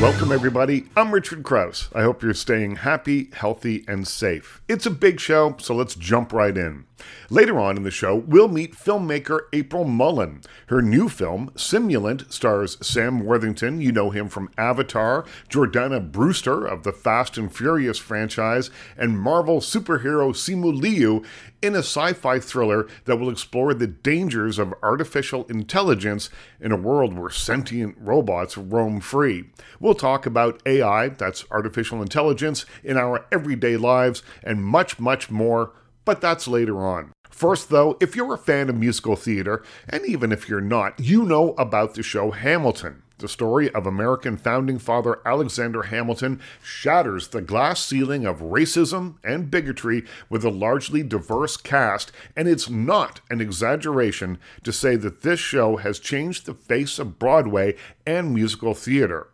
Welcome, everybody. I'm Richard Crouse. I hope you're staying happy, healthy, and safe. It's a big show, so let's jump right in. Later on in the show, we'll meet filmmaker April Mullen. Her new film, Simulant, stars Sam Worthington. You know him from Avatar, Jordana Brewster of the Fast and Furious franchise, and Marvel superhero Simu Liu in a sci fi thriller that will explore the dangers of artificial intelligence in a world where sentient robots roam free. We'll talk about AI, that's artificial intelligence, in our everyday lives, and much, much more but that's later on. First, though, if you're a fan of musical theater, and even if you're not, you know about the show Hamilton. The story of American founding father Alexander Hamilton shatters the glass ceiling of racism and bigotry with a largely diverse cast, and it's not an exaggeration to say that this show has changed the face of Broadway and musical theater.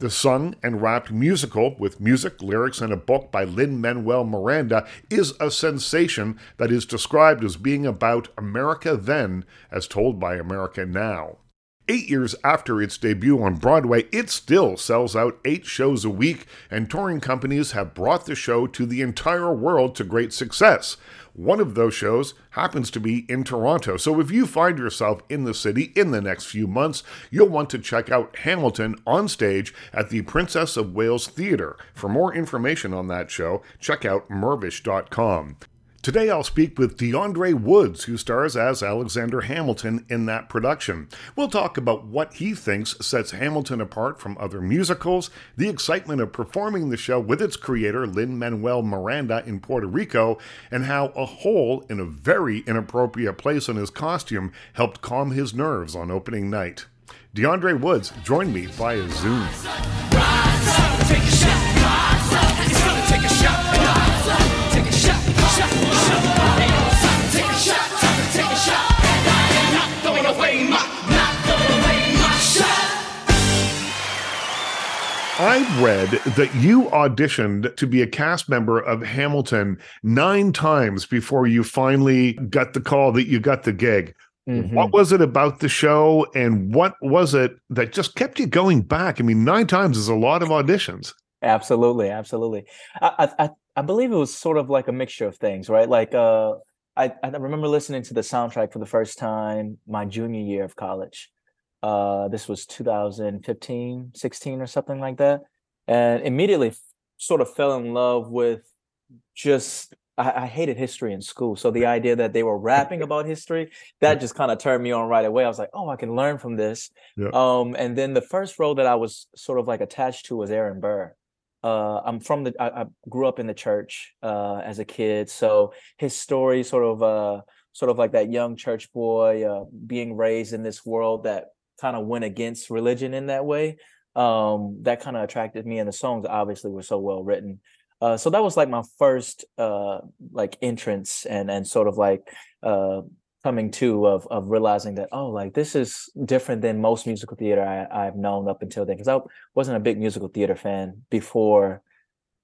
The sung and rapped musical, with music, lyrics, and a book by Lin Manuel Miranda, is a sensation that is described as being about America then as told by America now. Eight years after its debut on Broadway, it still sells out eight shows a week, and touring companies have brought the show to the entire world to great success. One of those shows happens to be in Toronto. So if you find yourself in the city in the next few months, you'll want to check out Hamilton on stage at the Princess of Wales Theatre. For more information on that show, check out mirvish.com. Today I'll speak with Deaundre' Woods, who stars as Alexander Hamilton in that production. We'll talk about what he thinks sets Hamilton apart from other musicals, the excitement of performing the show with its creator, Lin Manuel Miranda, in Puerto Rico, and how a hole in a very inappropriate place on his costume helped calm his nerves on opening night. Deaundre' Woods joined me via Zoom. I read that you auditioned to be a cast member of Hamilton nine times before you finally got the call that you got the gig. Mm-hmm. What was it about the show, and what was it that just kept you going back? I mean, nine times is a lot of auditions. Absolutely, absolutely. I I, I believe it was sort of like a mixture of things, right? Like, uh, I I remember listening to the soundtrack for the first time my junior year of college, uh, this was 2015, 16 or something like that. And immediately sort of fell in love with just I, I, hated history in school. So the idea that they were rapping about history, that just kind of turned me on right away. I was like, oh, I can learn from this. Yeah. Um, and then the first role that I was sort of like attached to was Aaron Burr. Uh, I'm from the I, I, grew up in the church uh, as a kid. So his story sort of uh, sort of like that young church boy uh, being raised in this world that kind of went against religion in that way. Um, that kind of attracted me, and the songs obviously were so well written. Uh, so that was like my first uh, like entrance and and sort of like uh, coming to of of realizing that oh like this is different than most musical theater I, I've known up until then because I wasn't a big musical theater fan before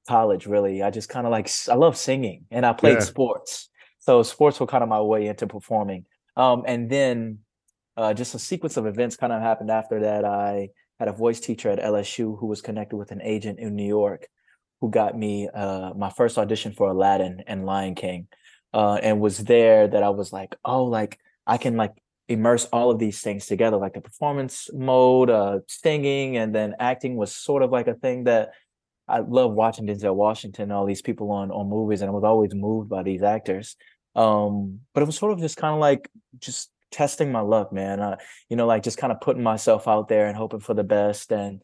college really I just kind of like I love singing and I played yeah. sports so sports were kind of my way into performing um, and then uh, just a sequence of events kind of happened after that. I had a voice teacher at LSU who was connected with an agent in New York who got me uh, my first audition for Aladdin and Lion King. Uh, and was there that I was like, oh, like I can like immerse all of these things together, like the performance mode, uh, singing, and then acting was sort of like a thing that I love watching Denzel Washington, and all these people on on movies, and I was always moved by these actors. Um, but it was sort of just kind of like just testing my luck, man. Uh, you know, like just kind of putting myself out there and hoping for the best. And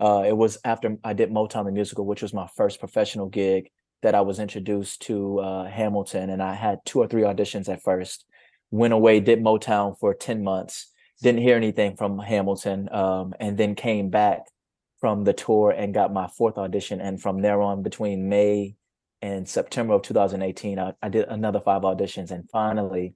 uh, it was after I did Motown the musical, which was my first professional gig, that I was introduced to uh, Hamilton. And I had two or three auditions at first. Went away, did Motown for ten months. Didn't hear anything from Hamilton, um, and then came back from the tour and got my fourth audition. And from there on, between May and September of 2018, I, I did another five auditions, and finally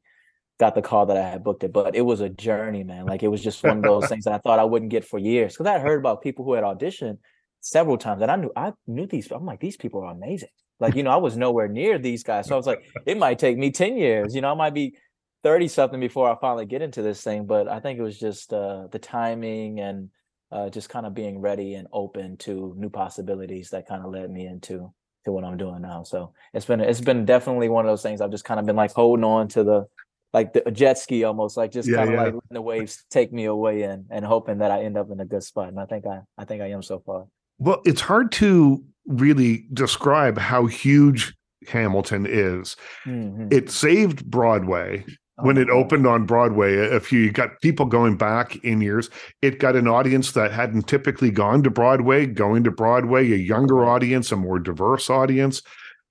got the call that I had booked it. But it was a journey, man. Like it was just one of those things that I thought I wouldn't get for years. Because I heard about people who had auditioned several times, and I knew I knew these. I'm like, these people are amazing. Like you know, I was nowhere near these guys, so I was like, it might take me ten years. You know, I might be thirty something before I finally get into this thing. But I think it was just uh, the timing and uh, just kind of being ready and open to new possibilities that kind of led me into to what I'm doing now. So it's been it's been definitely one of those things I've just kind of been like holding on to the like the jet ski almost like just Yeah, kind of yeah. like letting the waves take me away and and hoping that I end up in a good spot. And I think I I think I am so far. Well, it's hard to really describe how huge Hamilton is. Mhm. It saved Broadway Oh when it God. opened on Broadway. Few, you got people going back in years. It got an audience that hadn't typically gone to Broadway, going to Broadway, a younger audience, a more diverse audience.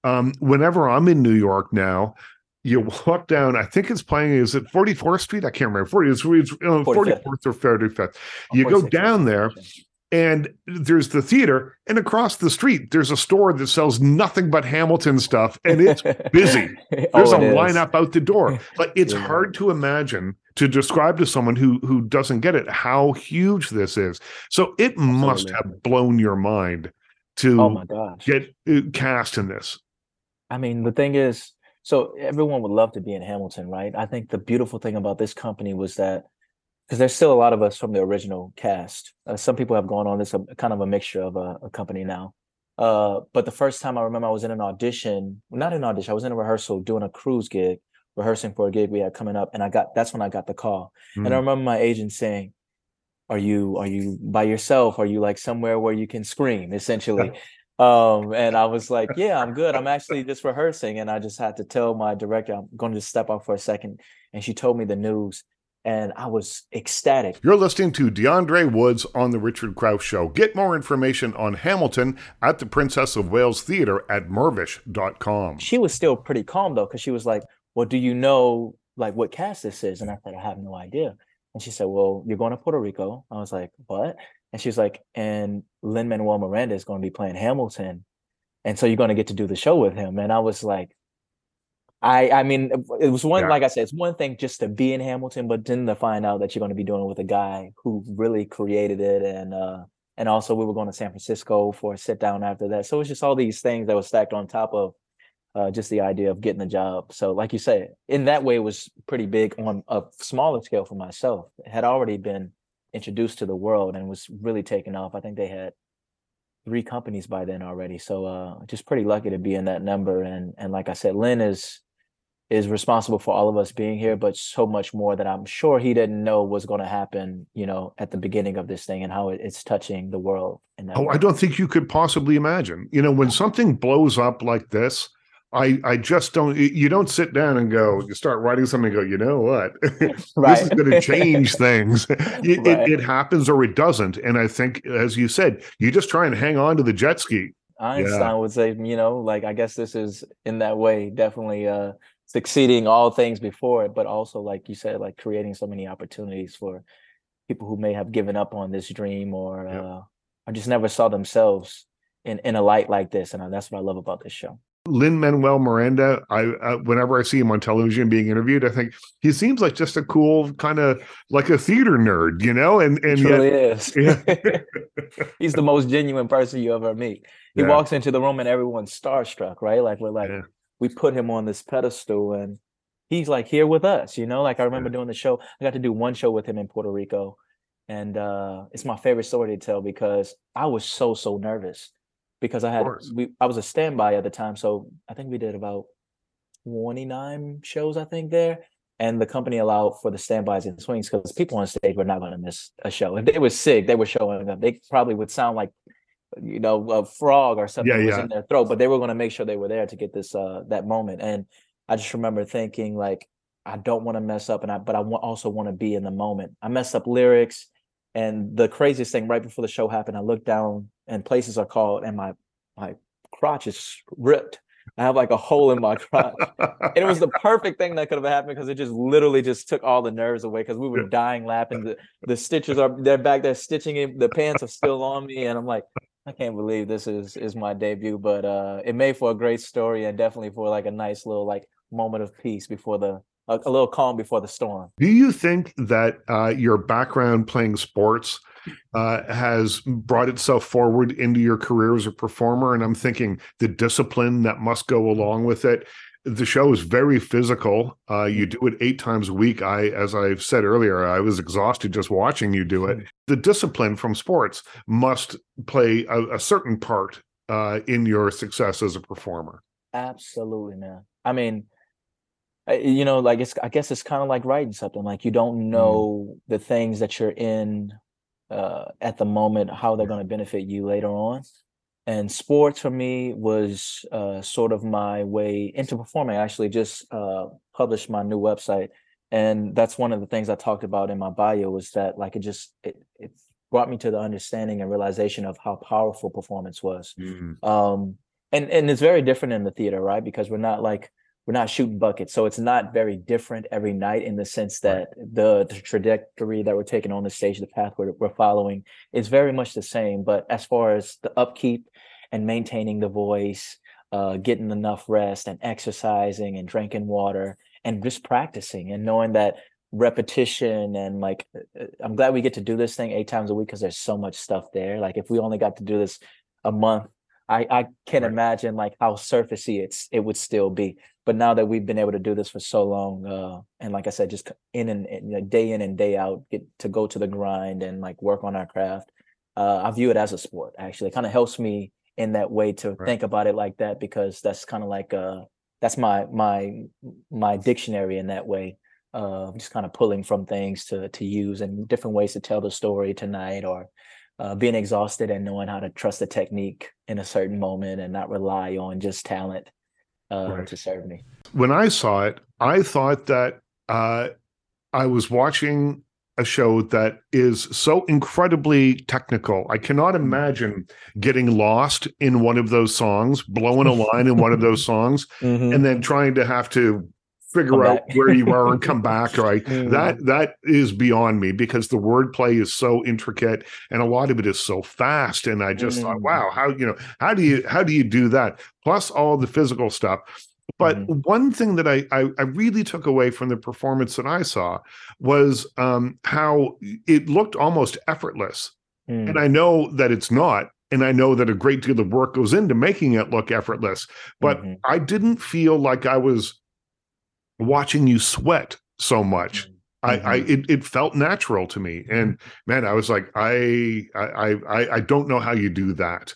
Um, whenever I'm in New York now, you walk down, I think it's playing, is it 44th Street? I can't remember. 40, it's, it's uh, 45th. 44th or 35th. Oh, You go down there, and there's the theater, and across the street, there's a store that sells nothing but Hamilton stuff, and it's busy. There's Oh, a it is. lineup out the door. but it's Yeah. hard to imagine to describe to someone who who doesn't get it how huge this is. So it must have blown your mind to Oh get uh, cast in this. I mean, the thing is, so everyone would love to be in Hamilton, right? I think the beautiful thing about this company was that because there's still a lot of us from the original cast. Uh, some people have gone on this a, kind of a mixture of a, a company now. Uh, but the first time I remember I was in an audition, not an audition, I was in a rehearsal doing a cruise gig, rehearsing for a gig we had coming up, and I got that's when I got the call. And I Mm. remember my agent saying, "Are you are you by yourself? Are you like somewhere where you can scream?" Essentially, um, and I was like, "Yeah, I'm good. I'm actually just rehearsing." And I just had to tell my director, "I'm going to just step off for a second. And she told me the news, and I was ecstatic. You're listening to Deaundre' Woods on the Richard Crouse Show. Get more information on Hamilton at the Princess of Wales Theater at mirvish.com. She was still pretty calm though, because she was like, "Well, do you know like what cast this is?" And I said, "I have no idea." And she said, "Well, you're going to Puerto Rico." I was like, "What?" And she was like, "And Lin Manuel Miranda is going to be playing Hamilton, and so you're going to get to do the show with him." And I was like, "I, I mean, it was one Yeah. like I said, it's one thing just to be in Hamilton, but then to find out that you're going to be doing it with a guy who really created it, and uh, and also we were going to San Francisco for a sit down after that. So it's just all these things that were stacked on top of." uh, just the idea of getting the job. So, like you said, in that way, it was pretty big on a smaller scale for myself. It had already been introduced to the world and was really taking off. I think they had three companies by then already. So, uh, just pretty lucky to be in that number. And and like I said, Lin is is responsible for all of us being here, but so much more that I'm sure he didn't know was going to happen. You know, at the beginning of this thing and how it's touching the world. Oh, way. I don't think you could possibly imagine. You know, when something blows up like this, I I just don't. You don't sit down and go. You start writing something. and Go. You know what? this is going to change things. It, Right. it, it happens or it doesn't. And I think, as you said, you just try and hang on to the jet ski. Einstein would say, you know, like I guess this is in that way definitely uh succeeding all things before it, but also like you said, like creating so many opportunities for people who may have given up on this dream or Yeah. uh or just never saw themselves in in a light like this. And uh, that's what I love about this show. Lin Manuel Miranda. I uh, whenever I see him on television being interviewed, I think he seems like just a cool kind of like a theater nerd, you know. And and He yet, truly is. Yeah. He's the most genuine person you ever meet. He Yeah. walks into the room and everyone's starstruck, right? Like we're like Yeah. We put him on this pedestal and he's like here with us, you know? Like I remember doing the show. I got to do one show with him in Puerto Rico. And uh it's my favorite story to tell because I was so so nervous because I had we I was a standby at the time. So I think we did about 29 shows, I think, there. And the company allowed for the standbys and swings because people on stage were not going to miss a show. If they were sick, they were showing up. They probably would sound like, you know, a frog or something Yeah, was yeah. in their throat, but they were going to make sure they were there to get this uh that moment. And I just remember thinking like, I don't want to mess up, and I but I also want to be in the moment. I messed up lyrics, and the craziest thing right before the show happened, I looked down and places are called, and my my crotch is ripped. I have like a hole in my crotch and it was the perfect thing that could have happened because it just literally just took all the nerves away because we were dying laughing. The, the stitches are they're back there stitching it. The pants are still on me, and I'm like, I can't believe this is is my debut. But uh, it made for a great story and definitely for like a nice little like moment of peace before the a, a little calm before the storm. Do you think that uh, your background playing sports uh, has brought itself forward into your career as a performer? And I'm thinking the discipline that must go along with it. The show is very physical. Uh, you Mm. do it eight times a week. I, as I've said earlier, I was exhausted just watching you do it. Mm. The discipline from sports must play a, a certain part uh, in your success as a performer. Absolutely, man. I mean, you know, like it's I guess it's kind of like writing something. Like you Mm. don't know the things that you're in uh at the moment, how they're going to benefit you later on. And sports for me was uh sort of my way into performing. I actually just uh published my new website. And that's one of the things I talked about in my bio was that like it just it, it brought me to the understanding and realization of how powerful performance was um and and it's very different in the theater right because we're not like we're not shooting buckets so it's not very different every night in the sense Right. that the, the trajectory that we're taking on the stage the path we're, we're following is very much the same but as far as the upkeep and maintaining the voice uh getting enough rest and exercising and drinking water and just practicing and knowing that repetition and like uh, uh, i'm glad we get to do this thing eight times a week because there's so much stuff there like if we only got to do this a month i i can't Right. imagine like how surfacey it's it would still be but now that we've been able to do this for so long uh and like i said just in and in, you know, day in and day out get to go to the grind and like work on our craft uh i view it as a sport actually it kind of helps me in that way to Right. think about it like that because that's kind of like uh that's my my my dictionary in that way uh just kind of pulling from things to to use and different ways to tell the story tonight or uh, being exhausted and knowing how to trust the technique in a certain moment and not rely on just talent uh, Right. to serve me. When I saw it, I thought that uh, I was watching a show that is so incredibly technical. I cannot Mm. imagine getting lost in one of those songs, blowing a line in one of those songs, and then trying to have to figure out where you are and come back right Mhm. that that is beyond me because the wordplay is so intricate and a lot of it is so fast and i just thought Mm. wow how you know how do you how do you do that plus all the physical stuff but Mhm. one thing that I, I I really took away from the performance that I saw was um, how it looked almost effortless, Mm. and I know that it's not, and I know that a great deal of work goes into making it look effortless. But Mhm. I didn't feel like I was watching you sweat so much. I, I Mhm. it, it felt natural to me, and man, I was like, I I I I don't know how you do that.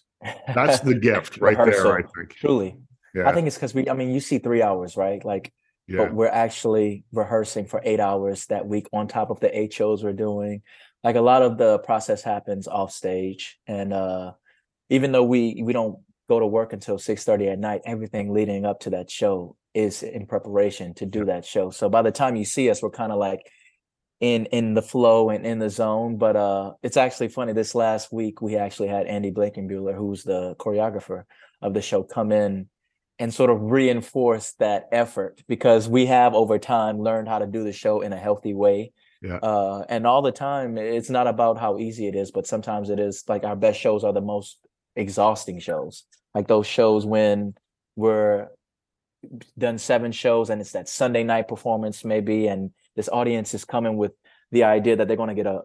That's the gift right there. I think. Truly. Yeah. I think it's because we, I mean, you see three hours, right? Like, yeah. but we're actually rehearsing for eight hours that week on top of the eight shows we're doing. Like a lot of the process happens off stage. And uh even though we we don't go to work until 6 30 at night, everything leading up to that show is in preparation to do that show. So by the time you see us, we're kind of like in in the flow and in the zone. But uh it's actually funny. This last week we actually had Andy Blankenbuehler, who's the choreographer of the show, come in and sort of reinforce that effort because we have over time learned how to do the show in a healthy way. Yeah. Uh, and all the time, it's not about how easy it is, but sometimes it is like our best shows are the most exhausting shows. Like those shows when we're done seven shows and it's that Sunday night performance, maybe, and this audience is coming with the idea that they're going to get a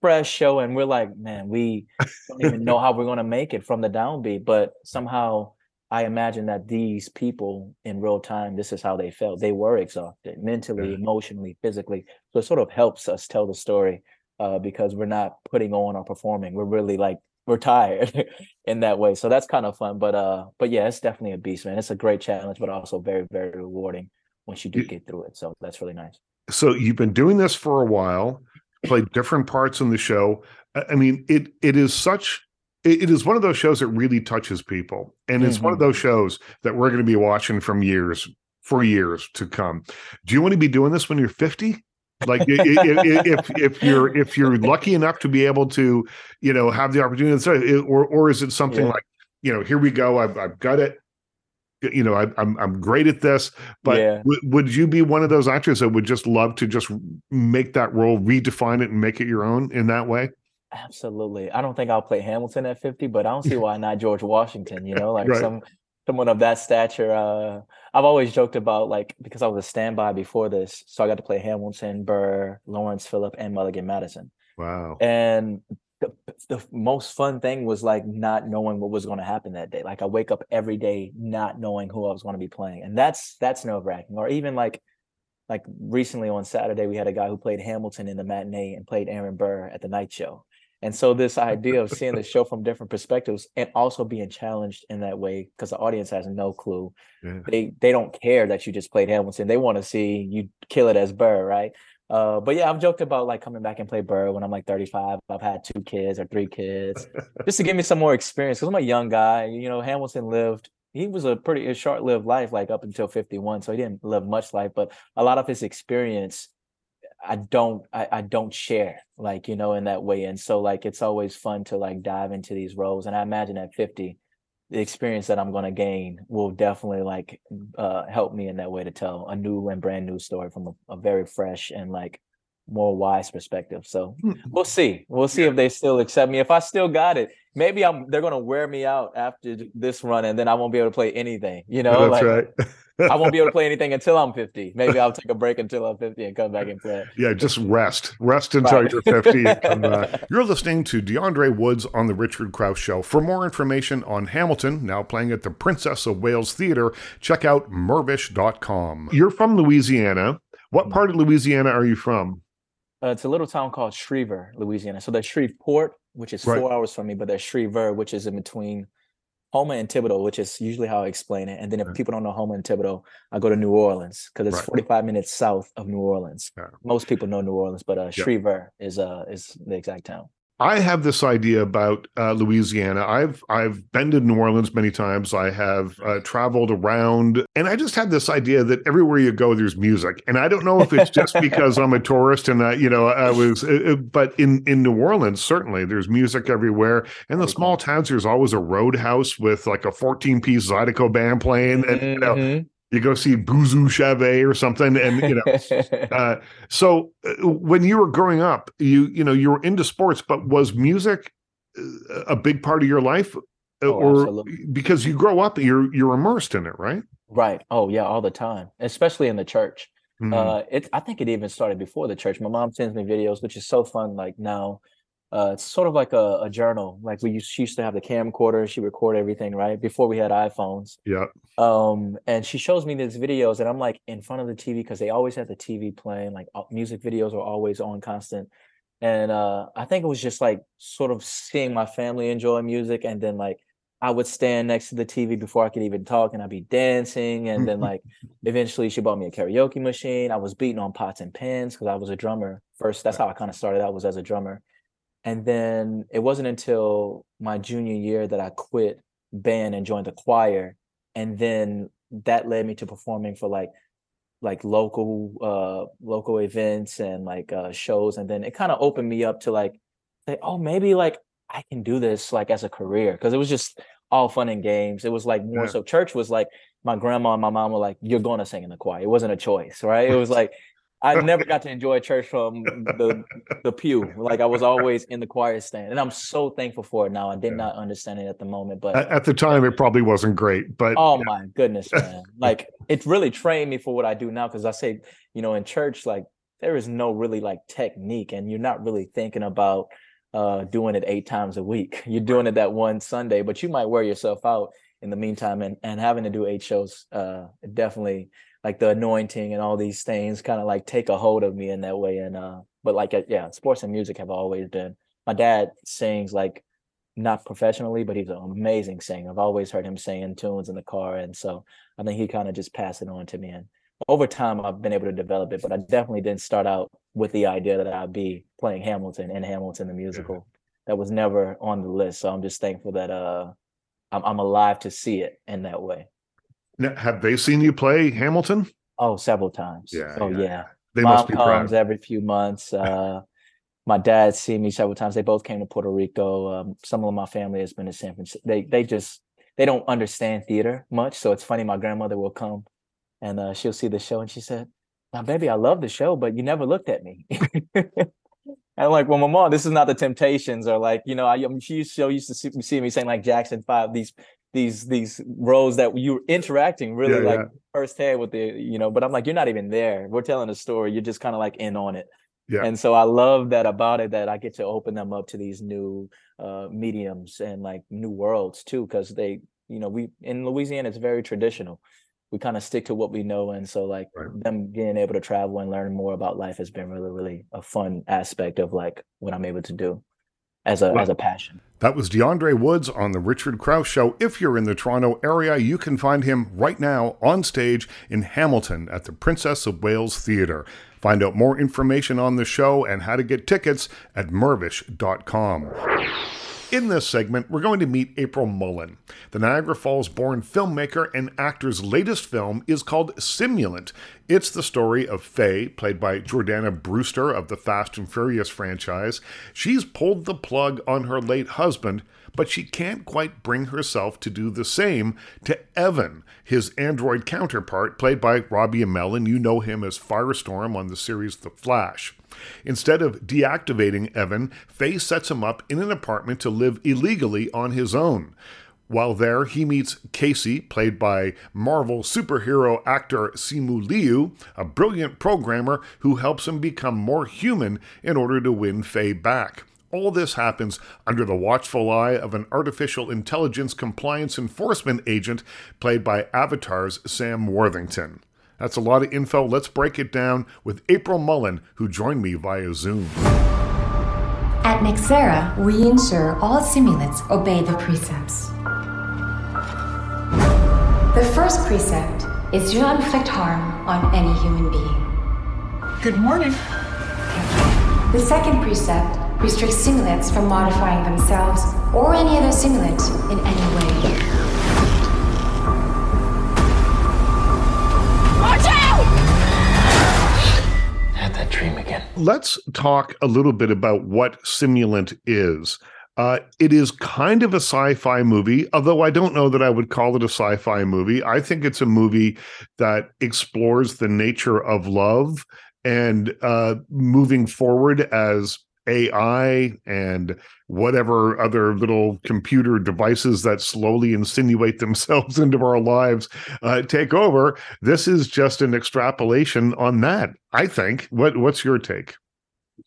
fresh show. And we're like, man, we don't even know how we're going to make it from the downbeat. But somehow I imagine that these people in real time, this is how they felt. They were exhausted mentally, emotionally, physically. So it sort of helps us tell the story uh, because we're not putting on or performing. We're really like we're tired in that way. So that's kind of fun. But uh, but yeah, it's definitely a beast, man. It's a great challenge, but also very, very rewarding once you do get through it. So that's really nice. so you've been doing this for a while played different parts in the show i mean it it is such it is one of those shows that really touches people and it's one of Mhm. those shows that we're going to be watching from years for years to come do you want to be doing this when you're 50 like if if you're if you're lucky enough to be able to you know have the opportunity to or or is it something Yeah. like you know here we go i've, I've got it you know I, i'm i'm great at this but Yeah. w- would you be one of those actors that would just love to just make that role, redefine it, and make it your own in that way? Absolutely. I don't think I'll play Hamilton at 50, but I don't see why not George Washington, you know, like Right. some someone of that stature. Uh I've always joked about like because I was a standby before this, so I got to play Hamilton, Burr, Laurens Philip, and Mulligan Madison. Wow. And the- the most fun thing was like not knowing what was going to happen that day. Like I wake up every day not knowing who I was going to be playing, and that's that's nerve wracking. Or even like like recently on Saturday, we had a guy who played Hamilton in the matinee and played Aaron Burr at the night show. And so this idea of seeing the show from different perspectives and also being challenged in that way, because the audience has no clue. Yeah. They they don't care that you just played Hamilton. They want to see you kill it as Burr, right? Uh, but yeah, I've joked about like coming back and play Burr when I'm like 35. I've had two kids or three kids, just to give me some more experience. Because I'm a young guy. You know, Hamilton lived. He was a pretty short-lived life, like up until 51. So he didn't live much life, but a lot of his experience, I don't, I, I don't share, like you know, in that way. And so like it's always fun to like dive into these roles. And I imagine at 50, the experience that I'm going to gain will definitely like uh, help me in that way to tell a new and brand new story from a, a very fresh and like more wise perspective. So hmm. we'll see. We'll see yeah. if they still accept me. If I still got it, maybe I'm they're gonna wear me out after this run and then I won't be able to play anything. You know, that's like, right. I won't be able to play anything until I'm 50. Maybe I'll take a break until I'm 50 and come back and play. Yeah, just rest. Rest until right. you're 50 and come back. You're listening to Deaundre' Woods on the Richard Crouse Show. For more information on Hamilton, now playing at the Princess of Wales Theater, check out mirvish.com. You're from Louisiana. What mm-hmm. part of Louisiana are you from? Uh, it's a little town called Schriever, Louisiana. So there's Shreveport, which is right. four hours from me, but there's Schriever, which is in between Houma and Thibodaux, which is usually how I explain it. And then if right. people don't know Houma and Thibodaux, I go to New Orleans because it's right. 45 minutes south of New Orleans. Yeah. Most people know New Orleans, but uh, yeah. is uh is the exact town. I have this idea about uh, Louisiana. I've I've been to New Orleans many times. I have uh, traveled around, and I just had this idea that everywhere you go, there's music. And I don't know if it's just because I'm a tourist and I, you know, I was, uh, uh but in in New Orleans, certainly there's music everywhere. And the small towns, there's always a roadhouse with like a 14 piece Zydeco band playing, and you know, mm-hmm you go see Boozoo Chavis or something, and you know. uh, so uh, when you were growing up, you you know you were into sports, but was music uh, a big part of your life, uh, oh, or absolutely. because you grow up, you're you're immersed in it, right? Right. Oh yeah, all the time, especially in the church. Mm-hmm. Uh, it I think it even started before the church. My mom sends me videos, which is so fun. Like now, uh, it's sort of like a, a, journal. Like we used, she used to have the camcorder. She record everything right before we had iPhones. Yeah. Um, and she shows me these videos, and I'm like in front of the TV because they always had the TV playing. Like music videos are always on constant. And uh, I think it was just like sort of seeing my family enjoy music, and then like I would stand next to the TV before I could even talk, and I'd be dancing. And then like eventually, she bought me a karaoke machine. I was beating on pots and pans because I was a drummer first. That's how I kind of started out was as a drummer and then it wasn't until my junior year that I quit band and joined the choir. And then that led me to performing for like like local uh local events and like uh shows. And then it kind of opened me up to like say oh maybe like I can do this like as a career. Because it was just all fun and games. It was like more yeah. so church was like my grandma and my mom were like you're going to sing in the choir. It wasn't a choice right? It was like I never got to enjoy church from the the pew. Like I was always in the choir stand, and I'm so thankful for it now. I did yeah. not understand it at the moment, but at, at, the time, it probably wasn't great. But oh yeah. my goodness, man! like it really trained me for what I do now. Because I say, you know, in church, like there is no really like technique, and you're not really thinking about uh doing it eight times a week. You're doing it that one Sunday, but you might wear yourself out in the meantime, and and having to do eight shows, uh, definitely like the anointing and all these things kind of like take a hold of me in that way. And uh, but like uh, yeah, sports and music have always been. My dad sings like not professionally, but he's an amazing singer. I've always heard him singing tunes in the car, and so I think he kind of just passed it on to me. And over time, I've been able to develop it, but I definitely didn't start out with the idea that I'd be playing Hamilton and Hamilton the musical. Yeah. That was never on the list. So I'm just thankful that uh, I'm, I'm alive to see it in that way. Now, have they seen you play Hamilton? Oh, several times. Yeah. Oh, yeah. yeah. They Mom must be comes proud. every few months. Uh, my dad seen me several times. They both came to Puerto Rico. Um, some of my family has been to San Francisco. They they just they don't understand theater much, so it's funny. My grandmother will come, and uh, she'll see the show, and she said, "Now, baby, I love the show, but you never looked at me." and I'm like, "Well, my mom, this is not the Temptations, or like, you know, I, she so used to see, see me saying like Jackson Five, these these these roles that you're interacting really yeah, like yeah. firsthand with the you know but i'm like you're not even there we're telling a story you're just kind of like in on it Yeah. And so I love that about it that I get to open them up to these new uh, mediums and like new worlds too, because they, you know, we in Louisiana it's very traditional. We kind of stick to what we know, and so like right. them being able to travel and learn more about life has been really, really a fun aspect of like what I'm able to do as a as a passion. That was Deaundre' Woods on the Richard Crouse Show. If you're in the Toronto area, you can find him right now on stage in Hamilton at the Princess of Wales Theatre. Find out more information on the show and how to get tickets at mirvish.com. In this segment, we're going to meet April Mullen. The Niagara Falls born filmmaker and actor's latest film is called Simulant. It's the story of Faye, played by Jordana Brewster of the Fast and Furious franchise. She's pulled the plug on her late husband, but she can't quite bring herself to do the same to Evan, his android counterpart, played by Robbie Amell, and you know him as Firestorm on the series The Flash. Instead of deactivating Evan, Faye sets him up in an apartment to live illegally on his own. While there, he meets Casey, played by Marvel superhero actor Simu Liu, a brilliant programmer who helps him become more human in order to win Faye back. All this happens under the watchful eye of an artificial intelligence compliance enforcement agent played by Avatar's Sam Worthington. That's a lot of info. Let's break it down with April Mullen, who joined me via Zoom. At Nexera, we ensure all simulants obey the precepts. The first precept is do not inflict harm on any human being. Good morning. The second precept restricts simulants from modifying themselves or any other simulant in any way. Let's talk a little bit about what Simulant is. Uh, it is kind of a sci fi movie, although I don't know that I would call it a sci fi movie. I think it's a movie that explores the nature of love and uh, moving forward as AI and whatever other little computer devices that slowly insinuate themselves into our lives uh, take over. This is just an extrapolation on that. I think. What What's your take?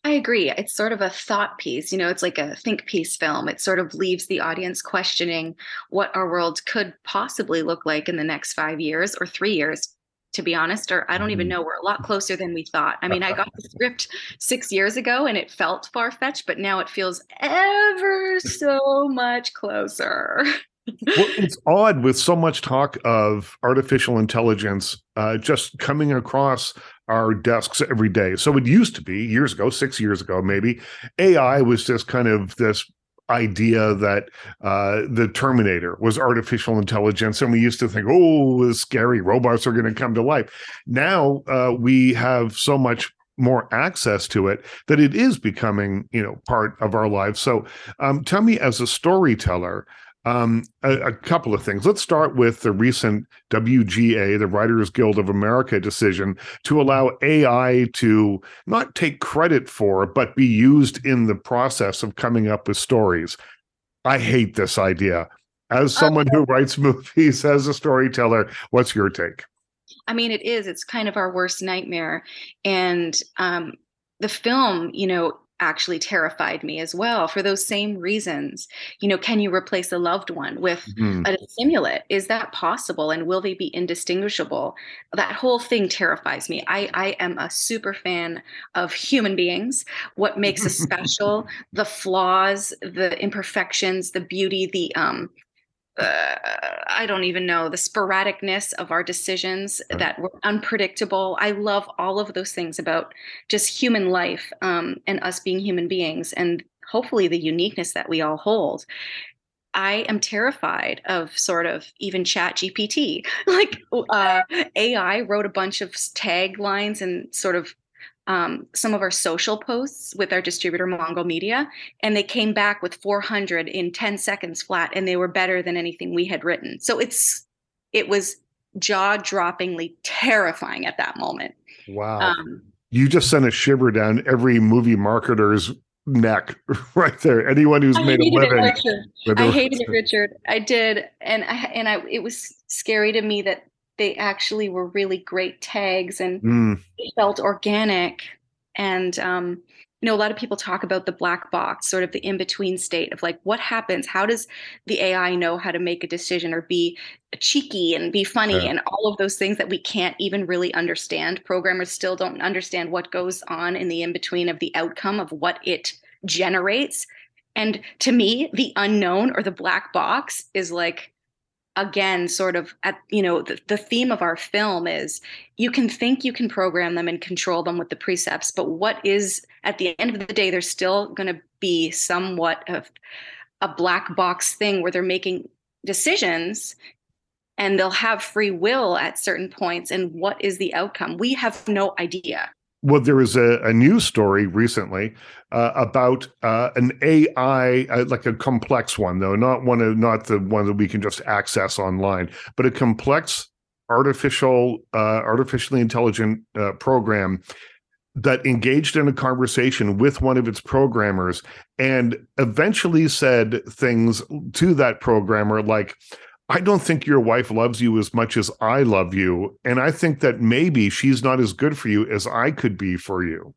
I agree. It's sort of a thought piece. You know, it's like a think piece film. It sort of leaves the audience questioning what our world could possibly look like in the next five years or three years to be honest, or I don't even mm-hmm. know. We're a lot closer than we thought. I mean, I got the script six years ago and it felt far fetched, but now it feels ever so much closer. well, it's odd with so much talk of artificial intelligence uh, just coming across our desks every day. So it used to be years ago, six years ago, maybe AI was just kind of this idea that uh, the Terminator was artificial intelligence, and we used to think, "Oh, scary robots are going to come to life." Now uh, we have so much more access to it that it is becoming, you know, part of our lives. So, um, tell me, as a storyteller, um, a, a, couple of things. Let's start with the recent WGA, the Writers Guild of America decision to allow AI to not take credit for, but be used in the process of coming up with stories. I hate this idea. As someone who writes movies, as a storyteller, what's your take? I mean, it is. It's kind of our worst nightmare. And um, the film, you know, actually terrified me as well for those same reasons. You know, can you replace a loved one with mm-hmm. a simulant? Is that possible? And will they be indistinguishable? That whole thing terrifies me. I, I am a super fan of human beings, what makes us special, the flaws, the imperfections, the beauty, the um, uh, I don't even know the sporadicness of our decisions right. that were unpredictable. I love all of those things about just human life um, and us being human beings, and hopefully the uniqueness that we all hold. I am terrified of sort of even Chat GPT. Like uh, AI wrote a bunch of taglines and sort of um, some of our social posts with our distributor Mongrel Media, and they came back with 400 in 10 seconds flat, and they were better than anything we had written. So it's it was jaw-droppingly terrifying at that moment. Wow! Um, you just sent a shiver down every movie marketer's neck right there. Anyone who's I made a living. It, I hated it, Richard. I did, and I and I. It was scary to me that they actually were really great tags and mm. felt organic. And um, you know, a lot of people talk about the black box, sort of the in between state of like, what happens? How does the AI know how to make a decision or be cheeky and be funny yeah. and all of those things that we can't even really understand? Programmers still don't understand what goes on in the in between of the outcome of what it generates. And to me, the unknown or the black box is like again sort of at you know the, the theme of our film is you can think you can program them and control them with the precepts but what is at the end of the day there's still going to be somewhat of a black box thing where they're making decisions and they'll have free will at certain points and what is the outcome? We have no idea well, there was a, a news story recently uh, about uh, an AI, uh, like a complex one, though not one of not the one that we can just access online, but a complex artificial, uh, artificially intelligent uh, program that engaged in a conversation with one of its programmers and eventually said things to that programmer like I don't think your wife loves you as much as I love you. And I think that maybe she's not as good for you as I could be for you.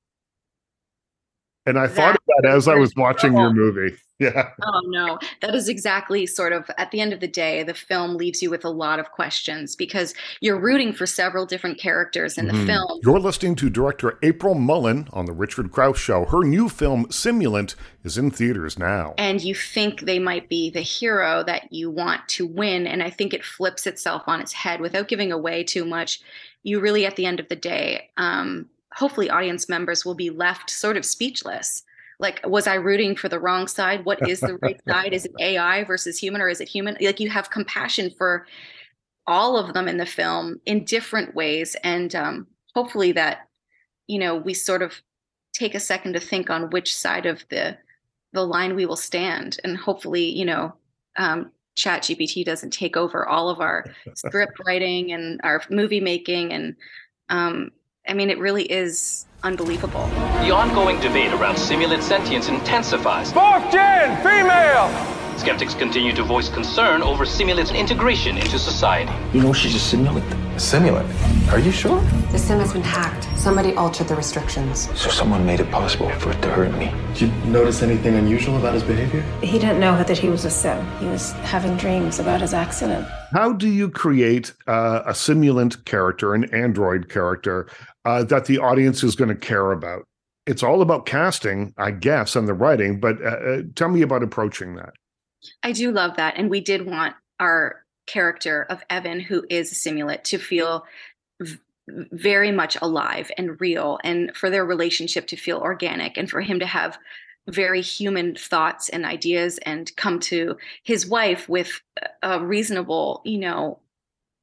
And I that thought of that as I was watching your movie. Yeah. Oh no, that is exactly sort of at the end of the day, the film leaves you with a lot of questions because you're rooting for several different characters in the mm-hmm. film. You're listening to director April Mullen on the Richard Crouse Show. Her new film Simulant is in theaters now. And you think they might be the hero that you want to win, and I think it flips itself on its head without giving away too much. You really, at the end of the day, um, hopefully, audience members will be left sort of speechless. Like was i rooting for the wrong side? What is the right side? Is it ai versus human or is it human? Like you have compassion for all of them in the film in different ways. And um, hopefully that you know we sort of take a second to think on which side of the the line we will stand. And hopefully you know um, chat gpt doesn't take over all of our script writing and our movie making and um, i mean it really is unbelievable. The ongoing debate around simulant sentience intensifies. Fourth gen, female! Skeptics continue to voice concern over simulant's integration into society. You know she's a simulant. A simulant? Are you sure? The sim has been hacked. Somebody altered the restrictions. So someone made it possible for it to hurt me. Did you notice anything unusual about his behavior? He didn't know that he was a sim. He was having dreams about his accident. How do you create uh, a simulant character, an android character, uh, that the audience is going to care about. It's all about casting, I guess, and the writing. But uh, uh, tell me about approaching that. I do love that, and we did want our character of Evan, who is a simulant, to feel v- very much alive and real, and for their relationship to feel organic, and for him to have very human thoughts and ideas and come to his wife with a reasonable you know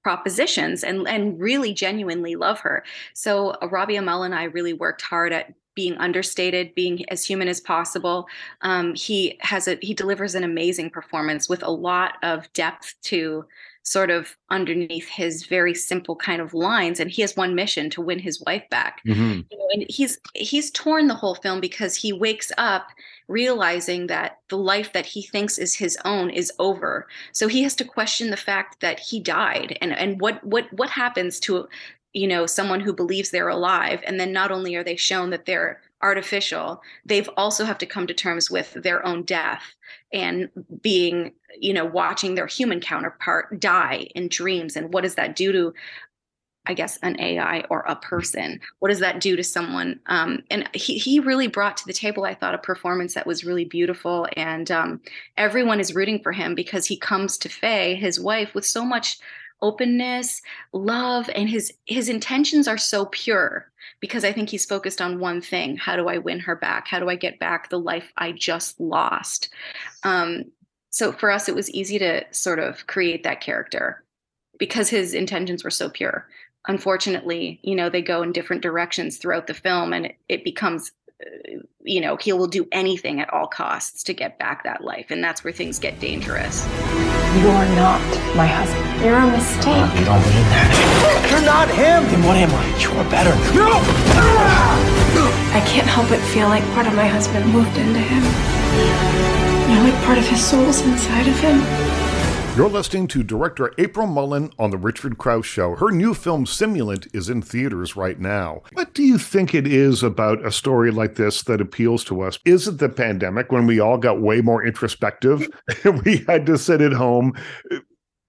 propositions and and really genuinely love her. So uh, Robbie Amell and I really worked hard at being understated, being as human as possible. Um, he has a he delivers an amazing performance with a lot of depth to sort of underneath his very simple kind of lines and he has one mission to win his wife back mm-hmm. you know, and he's he's torn the whole film because he wakes up realizing that the life that he thinks is his own is over so he has to question the fact that he died and and what what what happens to you know someone who believes they're alive and then not only are they shown that they're artificial they've also have to come to terms with their own death and being you know watching their human counterpart die in dreams and what does that do to I guess an AI or a person. What does that do to someone? Um, and he he really brought to the table, I thought, a performance that was really beautiful, and um, everyone is rooting for him because he comes to Faye, his wife, with so much openness, love, and his his intentions are so pure because I think he's focused on one thing: how do I win her back? How do I get back the life I just lost? Um, so for us, it was easy to sort of create that character because his intentions were so pure unfortunately, you know, they go in different directions throughout the film and it, it becomes you know, he will do anything at all costs to get back that life. And that's where things get dangerous. You're not my husband. You're a mistake. Uh, you don't mean that. You're not him. Then what am I? You're better. No! I can't help but feel like part of my husband moved into him. You know, like part of his soul's inside of him. You're listening to director April Mullen on The Richard Crouse Show. Her new film, Simulant, is in theaters right now. What do you think it is about a story like this that appeals to us? Is it the pandemic when we all got way more introspective? we had to sit at home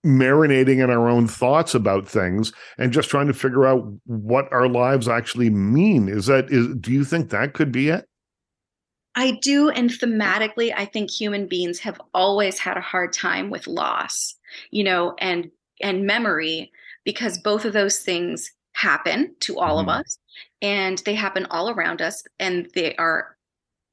marinating in our own thoughts about things and just trying to figure out what our lives actually mean. Is that is do you think that could be it? I do. And thematically, I think human beings have always had a hard time with loss, you know, and and memory, because both of those things happen to all mm-hmm. of us and they happen all around us and they are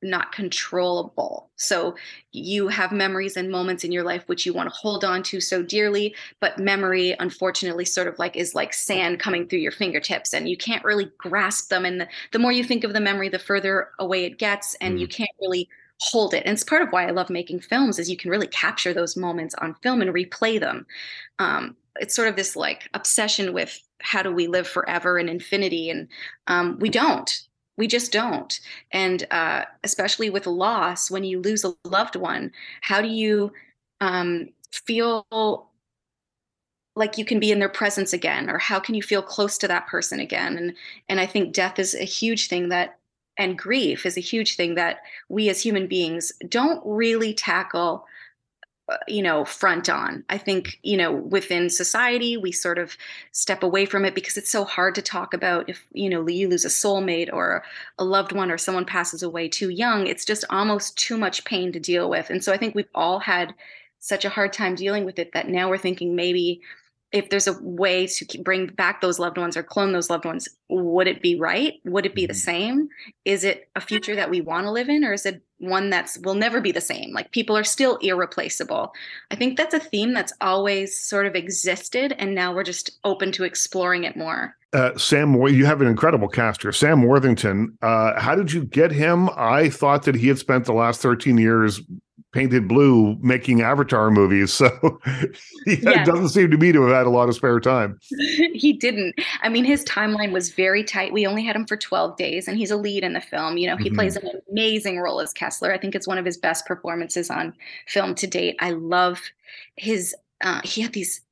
not controllable. So you have memories and moments in your life which you want to hold on to so dearly, but memory unfortunately sort of like is like sand coming through your fingertips and you can't really grasp them and the, the more you think of the memory the further away it gets and mm. you can't really hold it. And it's part of why I love making films is you can really capture those moments on film and replay them. Um, it's sort of this like obsession with how do we live forever and infinity and um, we don't we just don't. And uh, especially with loss when you lose a loved one how do you um, feel like you can be in their presence again? Or how can you feel close to that person again? And and i think death is a huge thing that and grief is a huge thing that we as human beings don't really tackle you know front on. I think you know within society we sort of step away from it because it's so hard to talk about if you know you lose a soulmate or a loved one or someone passes away too young it's just almost too much pain to deal with. And so i think we've all had such a hard time dealing with it that now we're thinking maybe if there's a way to bring back those loved ones or clone those loved ones, would it be right? Would it be the mm-hmm. same? Is it a future that we want to live in, or is it one that's will never be the same? Like people are still irreplaceable. I think that's a theme that's always sort of existed, and now we're just open to exploring it more. Uh, Sam, you have an incredible caster, Sam Worthington. Uh, how did you get him? I thought that he had spent the last 13 years painted blue making Avatar movies. So it yes. doesn't seem to me to have had a lot of spare time. he didn't. I mean, his timeline was very tight. We only had him for 12 days, and he's a lead in the film. You know, he mm-hmm. plays an amazing role as Kessler. I think it's one of his best performances on film to date. I love his, uh, he had these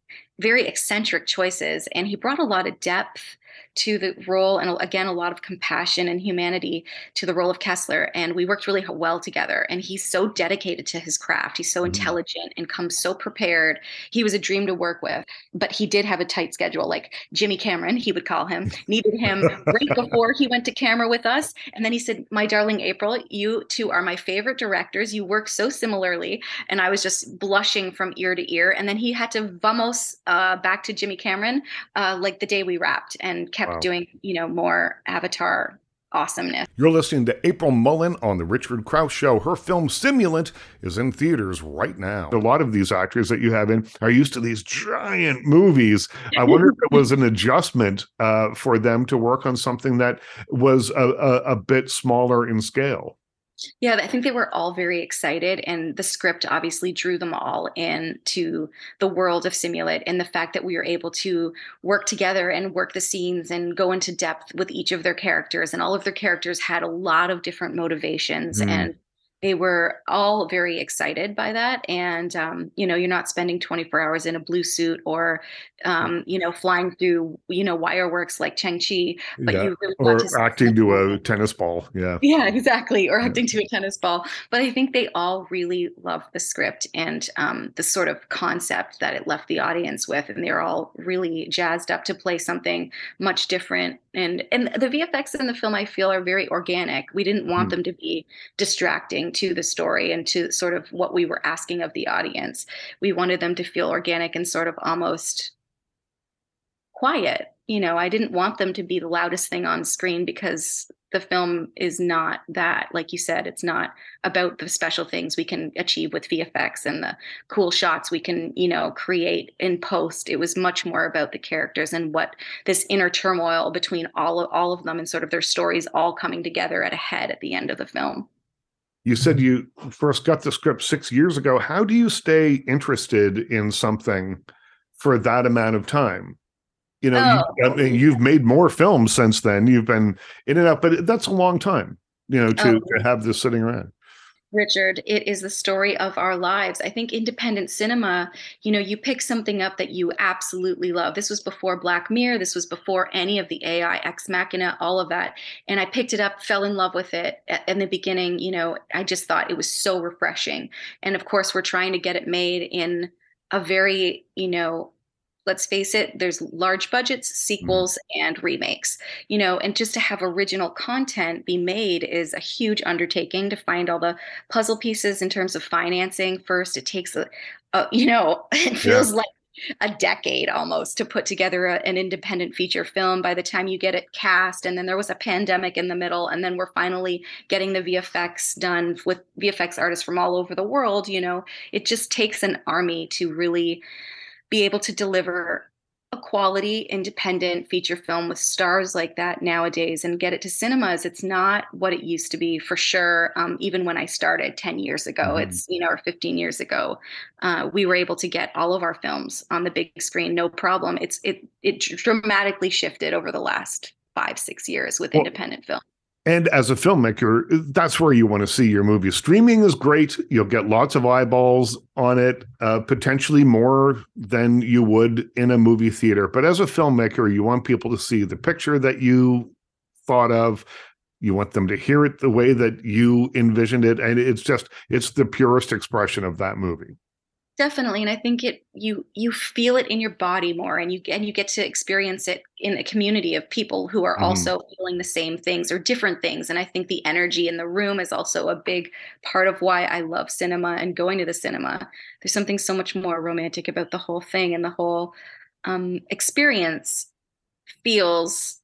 very eccentric choices, and he brought a lot of depth to the role and again a lot of compassion and humanity to the role of Kessler and we worked really well together and he's so dedicated to his craft. He's so mm-hmm. intelligent and comes so prepared. He was a dream to work with but he did have a tight schedule like Jimmy Cameron he would call him needed him right before he went to camera with us and then he said my darling April you two are my favorite directors. You work so similarly and I was just blushing from ear to ear and then he had to vamos uh, back to Jimmy Cameron uh, like the day we wrapped and kept wow. doing, you know, more Avatar awesomeness. You're listening to April Mullen on The Richard Crouse Show. Her film Simulant is in theaters right now. A lot of these actors that you have in are used to these giant movies. I wonder if it was an adjustment uh, for them to work on something that was a, a, a bit smaller in scale. Yeah, I think they were all very excited, and the script obviously drew them all in to the world of Simulant and the fact that we were able to work together and work the scenes and go into depth with each of their characters. And all of their characters had a lot of different motivations mm. and they were all very excited by that. And um, you know you're not spending 24 hours in a blue suit or um, you know flying through you know wireworks like Shang-Chi but yeah. you really or to acting to a tennis ball yeah. Yeah exactly or acting to a tennis ball. But i think they all really loved the script and um, the sort of concept that it left the audience with and they're all really jazzed up to play something much different. And and the vfx in the film i feel are very organic. We didn't want mm. them to be distracting to the story and to sort of what we were asking of the audience. We wanted them to feel organic and sort of almost quiet. You know, I didn't want them to be the loudest thing on screen because the film is not that. Like you said, it's not about the special things we can achieve with VFX and the cool shots we can, you know, create in post. It was much more about the characters and what this inner turmoil between all of, all of them and sort of their stories all coming together at a head at the end of the film you said you first got the script six years ago. How do you stay interested in something for that amount of time? You know, oh. you, I mean, you've made more films since then. You've been in and out, but that's a long time, you know, to, oh. to have this sitting around. Richard, it is the story of our lives. I think independent cinema, you know, you pick something up that you absolutely love. This was before Black Mirror, this was before any of the AI, Ex Machina, all of that. And I picked it up, fell in love with it. In the beginning, you know, I just thought it was so refreshing. And of course, we're trying to get it made in a very, you know, let's face it, there's large budgets, sequels, mm. and remakes, you know, and just to have original content be made is a huge undertaking to find all the puzzle pieces in terms of financing. First, it takes a, a you know, it feels yeah. like a decade almost to put together a, an independent feature film by the time you get it cast and then there was a pandemic in the middle and then we're finally getting the vfx done with vfx artists from all over the world you know it just takes an army to really be able to deliver a quality independent feature film with stars like that nowadays and get it to cinemas it's not what it used to be for sure um, even when i started 10 years ago. Mm-hmm. it's you know or 15 years ago. Uh, we were able to get all of our films on the big screen no problem. It's it it dramatically shifted over the last five six years with well, independent film and as a filmmaker, that's where you want to see your movie. Streaming is great. You'll get lots of eyeballs on it, uh, potentially more than you would in a movie theater. But as a filmmaker, you want people to see the picture that you thought of. You want them to hear it the way that you envisioned it. And it's just, it's the purest expression of that movie definitely and i think it you you feel it in your body more and you and you get to experience it in a community of people who are mm. also feeling the same things or different things and i think the energy in the room is also a big part of why i love cinema and going to the cinema there's something so much more romantic about the whole thing and the whole um, experience feels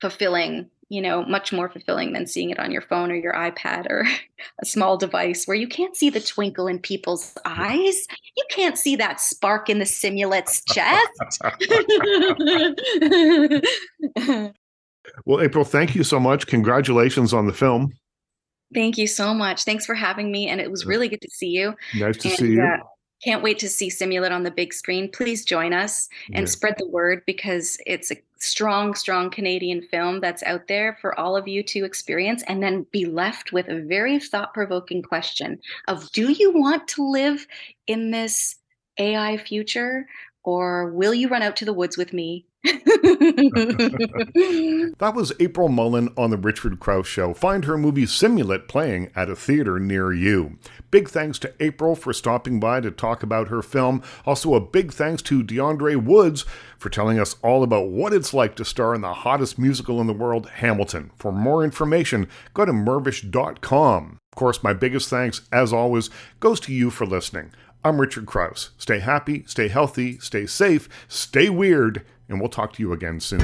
fulfilling you know, much more fulfilling than seeing it on your phone or your iPad or a small device where you can't see the twinkle in people's eyes. You can't see that spark in the simulant's chest. well, April, thank you so much. Congratulations on the film. Thank you so much. Thanks for having me. And it was really good to see you. Nice to and, see you. Uh, can't wait to see Simulant on the big screen. Please join us and yeah. spread the word because it's a strong, strong Canadian film that's out there for all of you to experience and then be left with a very thought provoking question of do you want to live in this AI future or will you run out to the woods with me that was April Mullen on The Richard Crouse Show. Find her movie Simulant playing at a theater near you. Big thanks to April for stopping by to talk about her film. Also, a big thanks to Deaundre' Woods for telling us all about what it's like to star in the hottest musical in the world, Hamilton. For more information, go to mirvish.com. Of course, my biggest thanks, as always, goes to you for listening. I'm Richard Crouse. Stay happy, stay healthy, stay safe, stay weird and we'll talk to you again soon.